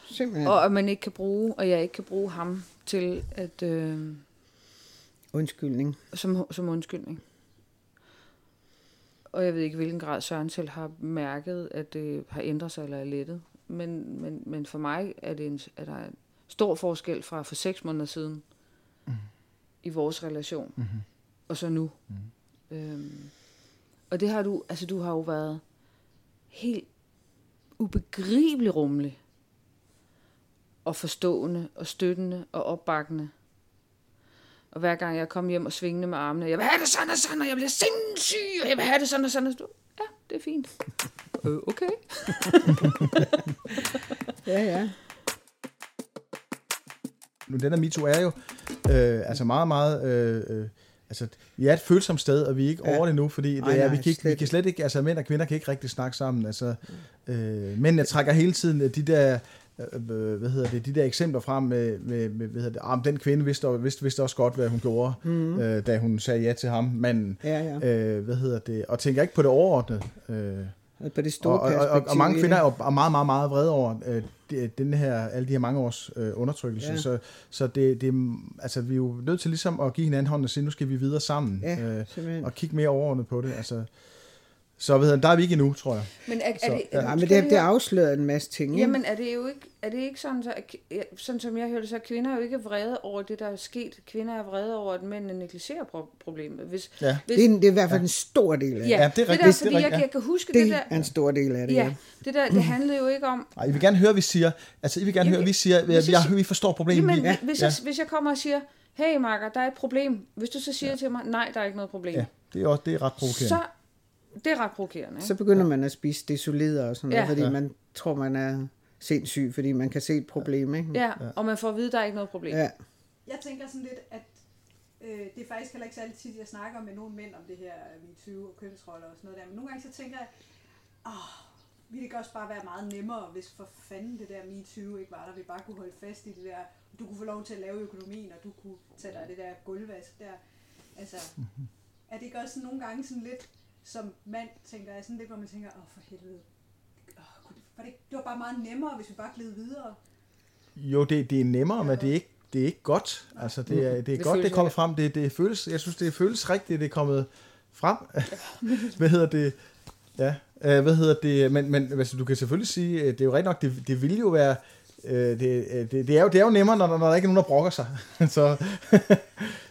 simpelthen. Og at man ikke kan bruge, og jeg ikke kan bruge ham til at... Øh, undskyldning. Som, som undskyldning. Og jeg ved ikke, hvilken grad Søren selv har mærket, at det har ændret sig eller er lettet. Men, men, men for mig er, det en, er der en stor forskel fra for seks måneder siden mm. i vores relation. Mm-hmm. Og så nu. Mm. Øhm, og det har du, altså du har jo været helt ubegribelig rummelig. Og forstående, og støttende, og opbakkende. Og hver gang jeg kom hjem og svingende med armene, jeg vil have det sådan og sådan, og jeg bliver sindssyg, og jeg vil have det sådan og sådan. Og så, ja, det er fint. *laughs* øh, okay. *laughs* ja, ja. Nu, den her MeToo er jo øh, altså meget, meget... Øh, øh, altså, vi er et følsomt sted, og vi er ikke ja. over det nu, fordi det Ej, er, vi, kan ikke, vi kan slet ikke, altså mænd og kvinder kan ikke rigtig snakke sammen. Altså, øh, mændene trækker hele tiden de der, øh, hvad hedder det, de der eksempler frem med, med, med hvad hedder det, ah, den kvinde vidste, vidste, vidste også godt, hvad hun gjorde, mm. øh, da hun sagde ja til ham, manden. Ja, ja. Øh, hvad hedder det, og tænker ikke på det overordnede. Øh, på det store og, og, og, og mange kvinder er meget, meget, meget vrede over øh, den her, alle de her mange års øh, undertrykkelse. Ja. Så, så det, det, altså, vi er jo nødt til ligesom at give hinanden hånd og sige, nu skal vi videre sammen. Ja, øh, og kigge mere overordnet på det. Altså, Så ved jeg, der er vi ikke endnu, tror jeg. Men er, er det, ja. ja, men det, det afslører en masse ting. Ikke? Jamen er det jo ikke, er det ikke sådan, så, sådan som jeg hørte, så er kvinder jo ikke vrede over det, der er sket. Kvinder er vrede over, at mændene negligerer problemet. Hvis, ja. hvis, det, er, det er i hvert fald ja. en stor del af det. Ja, ja det er rigtigt. Det der, fordi jeg, jeg kan huske det, det der. er en stor del af det, ja. ja. Det der, det handlede jo ikke om... Nej, I vil gerne høre, vi siger... Altså, I vil gerne jamen, høre, vi siger... Vi, jeg, vi forstår problemet. Jamen, ja. hvis, jeg, hvis jeg kommer og siger, hey Marker, der er et problem. Hvis du så siger ja. til mig, nej, der er ikke noget problem. Ja, det er, også, det er ret provokerende. Så det er ret provokerende. Ikke? Så begynder man at spise det solider og sådan noget, ja. fordi ja. man tror, man er sindssyg, fordi man kan se et problem. Ikke? Ja, og man får at vide, at der er ikke noget problem. Ja. Jeg tænker sådan lidt, at øh, det er faktisk heller ikke særlig tit, jeg snakker med nogle mænd om det her MeToo og kønsroller og sådan noget der, men nogle gange så tænker jeg, åh, ville det også bare være meget nemmere, hvis for fanden det der MeToo ikke var der, vi bare kunne holde fast i det der, du kunne få lov til at lave økonomien, og du kunne tage dig det der gulvvask der. Altså, mm-hmm. er det ikke også nogle gange sådan lidt, som mand, tænker jeg sådan lidt, hvor man tænker, åh for helvede, oh, var det, det var bare meget nemmere, hvis vi bare gled videre. Jo, det, det er nemmere, ja. men det er ikke, det er ikke godt. Altså, det er, det er det godt, det kommer frem. Det, det føles, jeg synes, det føles rigtigt, det er kommet frem. *laughs* hvad hedder det? Ja, øh, hvad hedder det? Men, men altså, du kan selvfølgelig sige, det er jo rigtigt nok, det, det vil jo være, øh, det, det, det, er jo, det er jo nemmere, når, når der ikke er nogen, der brokker sig. *laughs* så,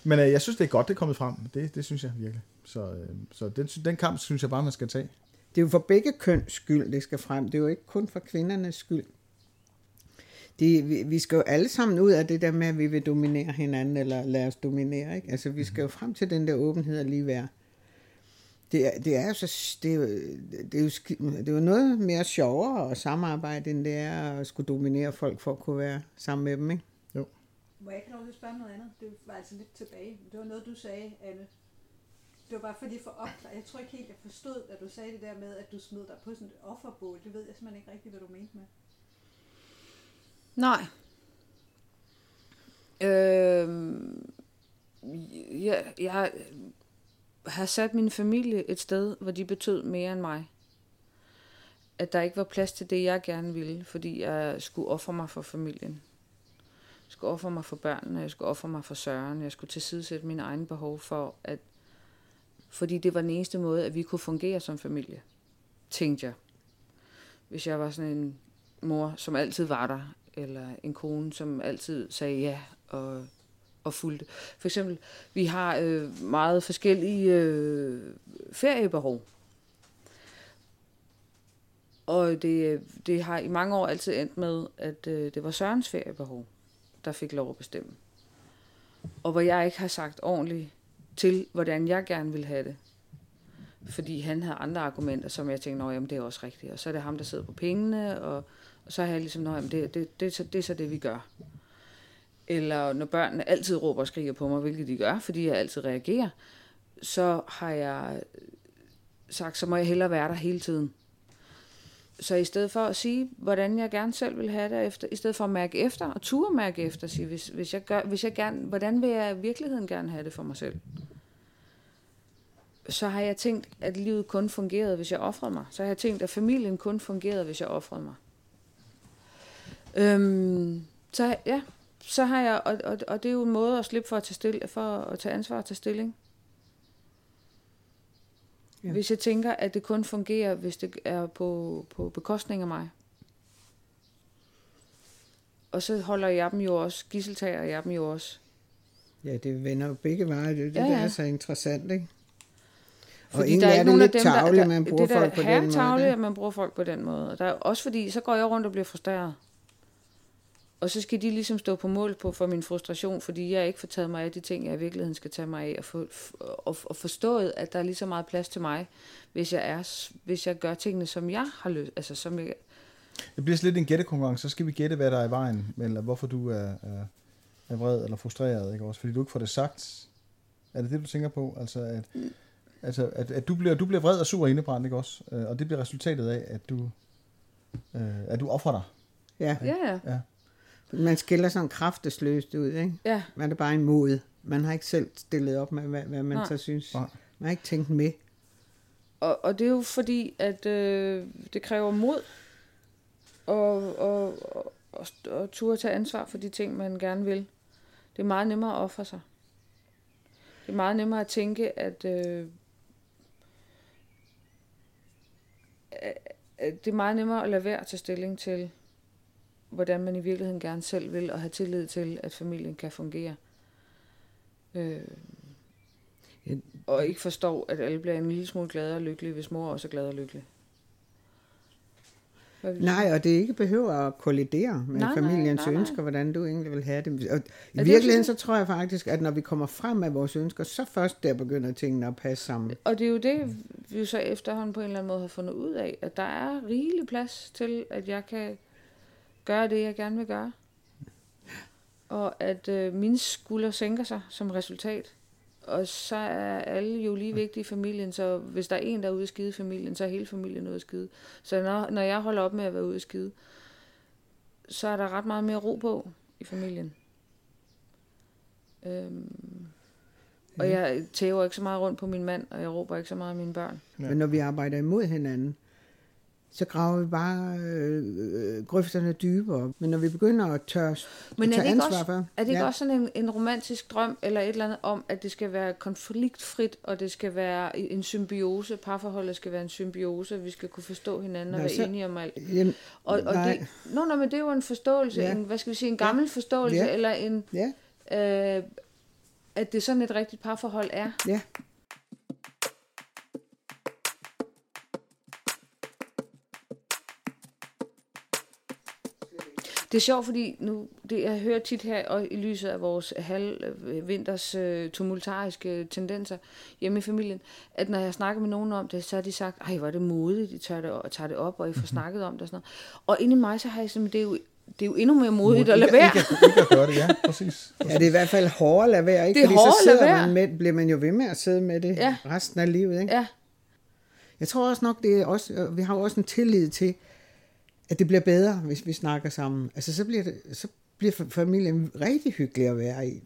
men øh, jeg synes, det er godt, det er kommet frem. Det, det synes jeg virkelig. Så, øh, så den, den kamp synes jeg bare, man skal tage. Det er jo for begge køns skyld, det skal frem. Det er jo ikke kun for kvindernes skyld. Det, vi, vi skal jo alle sammen ud af det der med, at vi vil dominere hinanden, eller lade os dominere. Ikke? Altså, vi skal jo frem til den der åbenhed og lige være. Det er, det er jo så, det er jo, det er jo, det er jo noget mere sjovere at samarbejde, end det er at skulle dominere folk for at kunne være sammen med dem, ikke? Må jeg ikke lov til at spørge noget andet? Det var altså lidt tilbage. Det var noget, du sagde, Anne, det var bare fordi for opklare. Jeg tror ikke helt, jeg forstod, at du sagde det der med, at du smed dig på sådan et offerbål. Det ved jeg simpelthen ikke rigtigt, hvad du mente med. Nej. Øh, jeg, jeg har sat min familie et sted, hvor de betød mere end mig. At der ikke var plads til det, jeg gerne ville, fordi jeg skulle ofre mig for familien. Jeg skulle ofre mig for børnene, jeg skulle ofre mig for Søren, jeg skulle tilsidesætte mine egne behov for, at fordi det var den eneste måde, at vi kunne fungere som familie, tænkte jeg. Hvis jeg var sådan en mor, som altid var der, eller en kone, som altid sagde ja og, og fulgte. For eksempel, vi har øh, meget forskellige øh, feriebehov. Og det, øh, det har i mange år altid endt med, at øh, det var Sørens feriebehov, der fik lov at bestemme. Og hvor jeg ikke har sagt ordentligt til, hvordan jeg gerne vil have det. Fordi han havde andre argumenter, som jeg tænkte, at det er også rigtigt. Og så er det ham, der sidder på pengene, og, og så har jeg ligesom, at det, det, det, det, det er så det, vi gør. Eller når børnene altid råber og skriger på mig, hvilket de gør, fordi jeg altid reagerer, så har jeg sagt, så må jeg hellere være der hele tiden. Så i stedet for at sige, hvordan jeg gerne selv vil have det, efter, i stedet for at mærke efter, og turde mærke efter, sige, hvis, hvis jeg gør, hvis jeg gerne, hvordan vil jeg i virkeligheden gerne have det for mig selv? Så har jeg tænkt, at livet kun fungerede, hvis jeg offrede mig. Så har jeg tænkt, at familien kun fungerede, hvis jeg offrede mig. Øhm, så ja, så har jeg, og, og, og det er jo en måde at slippe for at tage, stil, for at tage ansvar og tage stilling. Ja. Hvis jeg tænker, at det kun fungerer, hvis det er på, på bekostning af mig. Og så holder jeg dem jo også, gisseltager jeg dem jo også. Ja, det vender jo begge veje. Det, det ja, ja. er så interessant, ikke? Fordi og der er ikke nogen af dem, tavle, man bruger det der folk på den måde. tavle, at man bruger folk på den måde. Og der er også fordi, så går jeg rundt og bliver frustreret. Og så skal de ligesom stå på mål på for min frustration, fordi jeg ikke får taget mig af de ting, jeg i virkeligheden skal tage mig af, og, for, og, og forstået, at der er lige så meget plads til mig, hvis jeg, er, hvis jeg gør tingene, som jeg har lyst, altså som jeg... Det bliver lidt en gættekonkurrence, så skal vi gætte, hvad der er i vejen, eller hvorfor du er, er, er vred eller frustreret, ikke også? Fordi du ikke får det sagt. Er det det, du tænker på? Altså, at, mm. altså, at, at du, bliver, du bliver vred og sur og indebrændt, ikke også? Øh, og det bliver resultatet af, at du, øh, at du offrer dig. Ja. Ja, ja. Man skiller sådan kraftesløst ud, ikke? Ja. Man er bare imod. Man har ikke selv stillet op med, hvad, hvad man Nej. så synes. Nej. Man har ikke tænkt med. Og, og det er jo fordi, at øh, det kræver mod og, og, og, og, og turde tage ansvar for de ting, man gerne vil. Det er meget nemmere at ofre sig. Det er meget nemmere at tænke, at, øh, det er meget nemmere at lade være at tage stilling til, hvordan man i virkeligheden gerne selv vil, og have tillid til, at familien kan fungere. Øh, og ikke forstå, at alle bliver en lille smule glade og lykkelige, hvis mor også er glad og lykkelig. Nej, og det ikke behøver at kollidere med nej, familiens nej, nej, ønsker, hvordan du egentlig vil have det. Og i virkeligheden så tror jeg faktisk, at når vi kommer frem med vores ønsker, så først der begynder tingene at passe sammen. Og det er jo det, vi så efterhånden på en eller anden måde har fundet ud af, at der er rigelig plads til, at jeg kan gøre det, jeg gerne vil gøre. Og at øh, mine skuldre sænker sig som resultat og så er alle jo lige vigtige i familien, så hvis der er en, der er ude at skide i familien, så er hele familien ude at skide. Så når, når jeg holder op med at være ude at skide, så er der ret meget mere ro på i familien. Øhm, og jeg tæver ikke så meget rundt på min mand, og jeg råber ikke så meget af mine børn. Men når vi arbejder imod hinanden, så graver vi bare øh, grøfterne dybere. Men når vi begynder at tør, Men er det ikke også, for... Er det ikke ja. også sådan en, en romantisk drøm, eller et eller andet om, at det skal være konfliktfrit, og det skal være en symbiose, parforholdet skal være en symbiose, vi skal kunne forstå hinanden og Nå, være så, enige om alt. Jamen, og, og nej. det, no, no, men det er jo en forståelse, ja. en, hvad skal vi sige, en gammel ja. forståelse, ja. eller en... Ja. Øh, at det sådan et rigtigt parforhold er. Ja. Det er sjovt, fordi nu, det, jeg hører tit her, og i lyset af vores halvvinters øh, tumultariske tendenser hjemme i familien, at når jeg snakker med nogen om det, så har de sagt, ej, hvor er det modigt, de tager det, og tager det op, og I får mhm. snakket om det og sådan noget. Og inde i mig, så har jeg simpelthen, det er jo, det er jo endnu mere modigt at lade være. Ikke, ikke at gøre det, ja, *laughs* præcis. Ja, det er i hvert fald hårdere at lade være, ikke? Det er Fordi så sidder man med, bliver man jo ved med at sidde med det ja. resten af livet, ikke? Ja. Jeg tror også nok, det er også, vi har jo også en tillid til, at det bliver bedre, hvis vi snakker sammen. Altså, så bliver, det, så bliver familien rigtig hyggelig at være i.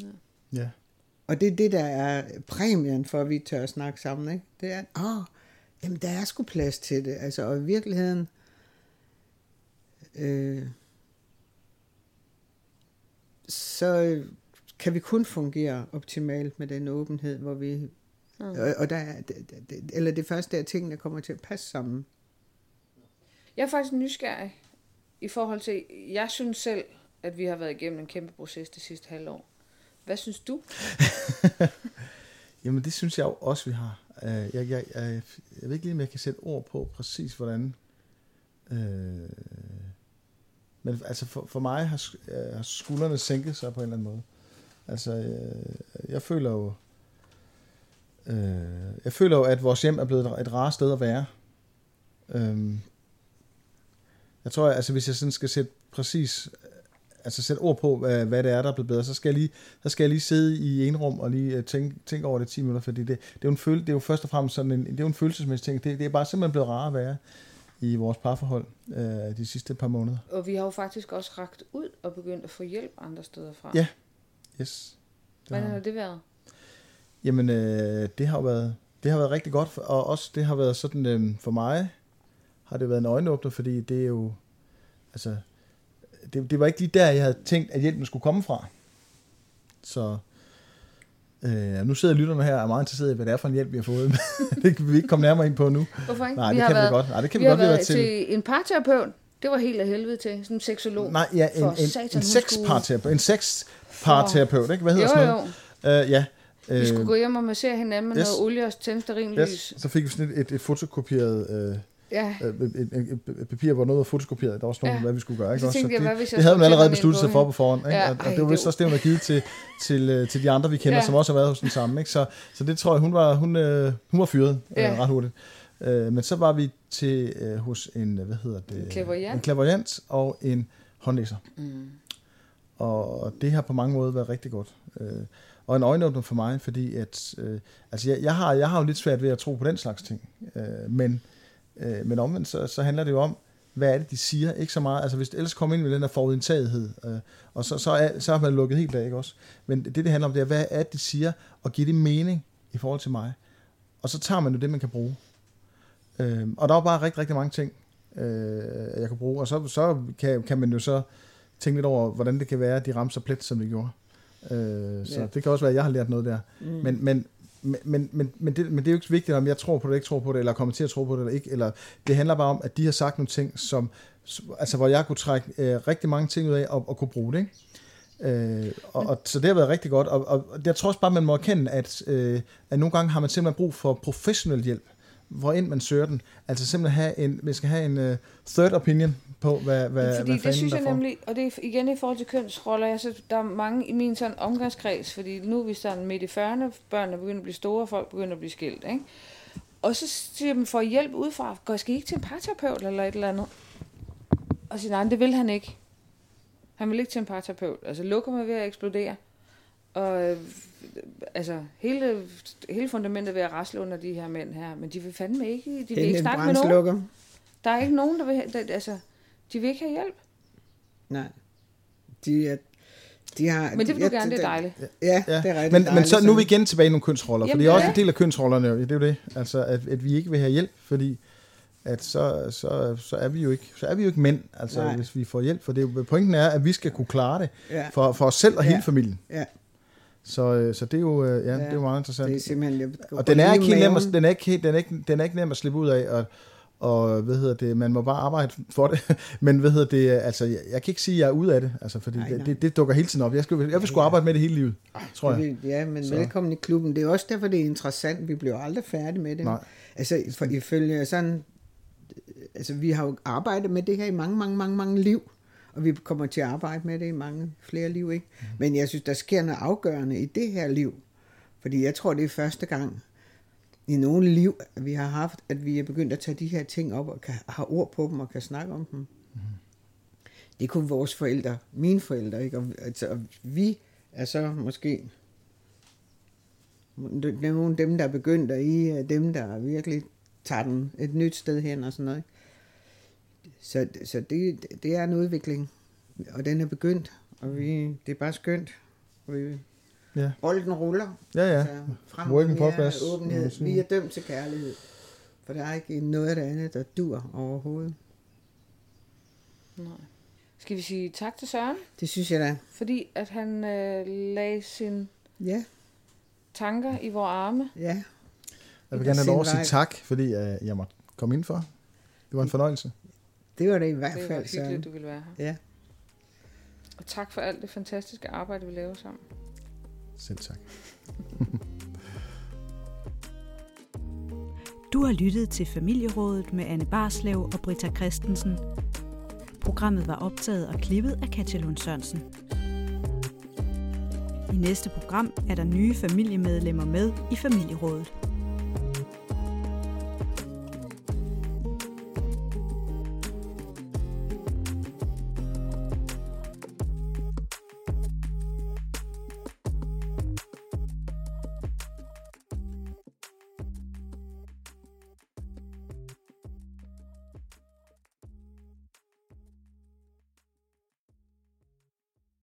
Ja. ja. Og det er det, der er præmien for, at vi tør at snakke sammen. Ikke? Det er, åh, jamen der er sgu plads til det. Altså, og i virkeligheden, øh, så kan vi kun fungere optimalt med den åbenhed, hvor vi... Mm. Og, og der, eller det første er, at tingene kommer til at passe sammen. Jeg er faktisk nysgerrig i forhold til, jeg synes selv, at vi har været igennem en kæmpe proces det sidste halvår. Hvad synes du? *laughs* Jamen det synes jeg jo også, vi har. Øh, jeg, jeg, jeg, jeg ved ikke lige, om jeg kan sætte ord på præcis, hvordan... Øh, men altså for, for mig har, øh, har skuldrene sænket sig på en eller anden måde. Altså, jeg, jeg føler jo... Øh, jeg føler jo, at vores hjem er blevet et rart sted at være. Øh, jeg tror, altså hvis jeg sådan skal sætte præcis altså sætte ord på, hvad, hvad det er, der er blevet bedre, så skal jeg lige, så skal jeg lige sidde i en rum og lige øh, tænke, tænke over det 10 minutter, fordi det, det, er jo en føl, det er jo først og fremmest sådan en, det er jo en følelsesmæssig ting. Det, det er bare simpelthen blevet rarere at være i vores parforhold øh, de sidste par måneder. Og vi har jo faktisk også ragt ud og begyndt at få hjælp andre steder fra. Ja, yes. Det Hvordan har det været? Jamen, øh, det har jo været, det har været rigtig godt, og også det har været sådan, øh, for mig, har det været en øjenåbner, fordi det er jo, altså, det, det var ikke lige der, jeg havde tænkt, at hjælpen skulle komme fra. Så øh, nu sidder lytterne her og er meget interesseret i, hvad det er for en hjælp, vi har fået. *laughs* det kan vi ikke komme nærmere ind på nu. Hvorfor ikke? Nej, vi det kan været, vi godt. Nej, det kan vi, vi godt været til. til en parterapeut. Det var helt af helvede til. Sådan en seksolog. Nej, ja, en, en, en, sexparterapeut. En sexparterapeut, ikke? Hvad hedder jo, sådan noget? Uh, ja. Vi skulle gå hjem og massere hinanden med yes. noget olie og tænde Yes. Så fik vi sådan et, et, et fotokopieret... Øh, ja. øh, et, et, papir, hvor noget var fotokopieret. Der var sådan noget, ja. hvad vi skulle gøre. Ikke? Så, så det, jeg, hvad, det, det havde man allerede besluttet sig for på forhånd. Ikke? Ja. Og, og det var vist også det, hun har givet til, til, øh, til de andre, vi kender, ja. som også har været hos den samme. Ikke? Så, så det tror jeg, hun var, hun, øh, hun var fyret øh, ja. øh, ret hurtigt. Øh, men så var vi til øh, hos en, hvad hedder det? En klaverjant. En klaverjant og en håndlæser. Mm. Og det har på mange måder været rigtig godt. Øh, og en øjenåbner for mig, fordi at, øh, altså jeg, jeg, har, jeg har jo lidt svært ved at tro på den slags ting. Øh, men Øh, men omvendt, så, så handler det jo om, hvad er det, de siger? Ikke så meget. Altså, hvis ellers kommer ind med den der forudindtagethed, øh, og så, så, er, så har man lukket helt af, ikke også? Men det, det handler om, det er, hvad er det, de siger, og giver det mening i forhold til mig? Og så tager man jo det, man kan bruge. Øh, og der er bare rigtig, rigtig mange ting, øh, jeg kan bruge. Og så, så kan, kan man jo så tænke lidt over, hvordan det kan være, at de rammer så plet, som de gjorde. Øh, så ja. det kan også være, at jeg har lært noget der. Mm. Men, men men, men, men, det, men det er jo ikke vigtigt, om jeg tror på det, ikke tror på det, eller kommer til at tro på det, eller ikke. Eller, det handler bare om, at de har sagt nogle ting, som, altså, hvor jeg kunne trække øh, rigtig mange ting ud af, og, og kunne bruge det. Ikke? Øh, og, og, så det har været rigtig godt, og, og jeg tror også bare, man må erkende, at, øh, at nogle gange har man simpelthen brug for professionel hjælp, hvor end man søger den. Altså simpelthen have en, man skal have en uh, third opinion på, hvad, hvad, fordi hvad det synes jeg nemlig, og det er igen i forhold til kønsroller, jeg synes, der er mange i min sådan omgangskreds, fordi nu er vi sådan midt i 40'erne, børnene begynder at blive store, folk begynder at blive skilt, ikke? Og så siger man, får hjælp udefra, går skal I ikke til en parterapeut eller et eller andet? Og siger, nej, det vil han ikke. Han vil ikke til en parterapeut. Altså, lukker mig ved at eksplodere. Og øh, altså, hele, hele fundamentet ved at rasle under de her mænd her. Men de vil fandme ikke, de vil ikke snakke med nogen. Der er ikke nogen, der vil, der, altså, de vil ikke have hjælp. Nej. De er de har, men det vil du gerne, det er dejligt. Ja, ja. det er rigtig men, dejligt. Men så nu er vi igen tilbage i nogle kønsroller, Jamen, for det er også en del af kønsrollerne, det er jo det, altså at, at vi ikke vil have hjælp, fordi at så, så, så, er vi jo ikke, så er vi jo ikke mænd, altså Nej. hvis vi får hjælp. For det, jo, pointen er, at vi skal kunne klare det ja. for, for os selv og ja. hele familien. Ja. Så, øh, så det er jo, øh, ja, ja, det er jo meget interessant. Det er simpelthen, og den er, ikke nem at, den, er ikke, den, er ikke, den er ikke nem at slippe ud af, og, og hvad hedder det, man må bare arbejde for det. *laughs* Men hvad hedder det, altså, jeg, jeg kan ikke sige, at jeg er ude af det, altså, fordi nej. Det, det, det, dukker hele tiden op. Jeg, skal, jeg vil sgu arbejde med det hele livet, tror jeg. Ja, men så. velkommen i klubben. Det er også derfor, det er interessant. Vi bliver aldrig færdige med det. Nej. Altså, for, ifølge sådan altså vi har jo arbejdet med det her i mange, mange, mange, mange liv, og vi kommer til at arbejde med det i mange flere liv, ikke? Mm. Men jeg synes, der sker noget afgørende i det her liv, fordi jeg tror, det er første gang i nogle liv, vi har haft, at vi er begyndt at tage de her ting op og kan, have ord på dem og kan snakke om dem. Mm. Det kunne vores forældre, mine forældre, ikke? Og, altså, og vi er så måske nogle af dem, der er begyndt, og I er dem, der virkelig tager den et nyt sted hen og sådan noget. Så, så det, det er en udvikling, og den er begyndt, og vi, det er bare skønt. Og vi, ja. Bolden ruller. Ja, ja. Altså, frem, Working progress. Åbenhed. Vi er dømt til kærlighed. For der er ikke noget af det andet, der dur overhovedet. Nej. Skal vi sige tak til Søren? Det synes jeg da. Fordi at han øh, lagde sin ja. tanker i vores arme. Ja. Jeg vil gerne have lov at sige tak, fordi uh, jeg måtte komme ind for. Det var en fornøjelse. Det var det i hvert fald. Det var hyggeligt, du ville være her. Ja. Og tak for alt det fantastiske arbejde, vi laver sammen. Selv tak. du har lyttet til Familierådet med Anne Barslev og Britta Christensen. Programmet var optaget og klippet af Katja Lund Sørensen. I næste program er der nye familiemedlemmer med i Familierådet.